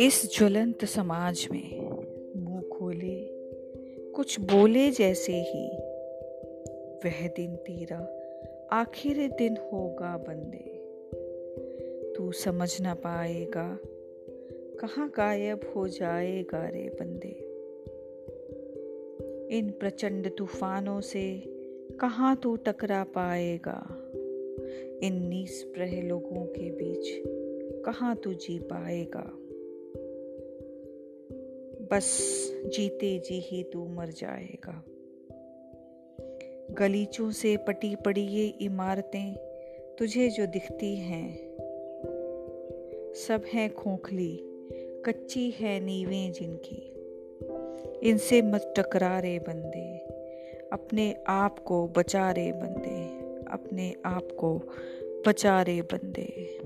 इस ज्वलंत समाज में मुँह खोले, कुछ बोले जैसे ही, वह दिन तेरा, आखिर दिन होगा बंदे। तू समझ ना पाएगा, कहाँ गायब हो जाएगा रे बंदे। इन प्रचंड तूफानों से कहाँ तू टकरा पाएगा? इन निस्प्रह लोगों के बीच कहाँ तू जी पाएगा? बस जीते जी ही तू मर जाएगा। गलीचों से पटी पड़ी ये इमारतें तुझे जो दिखती हैं, सब हैं खोखली, कच्ची है नीवें जिनकी। इनसे मत टकरा रे बंदे, अपने आप को बचा रे बंदे। अपने आप को बचा रे बंदे।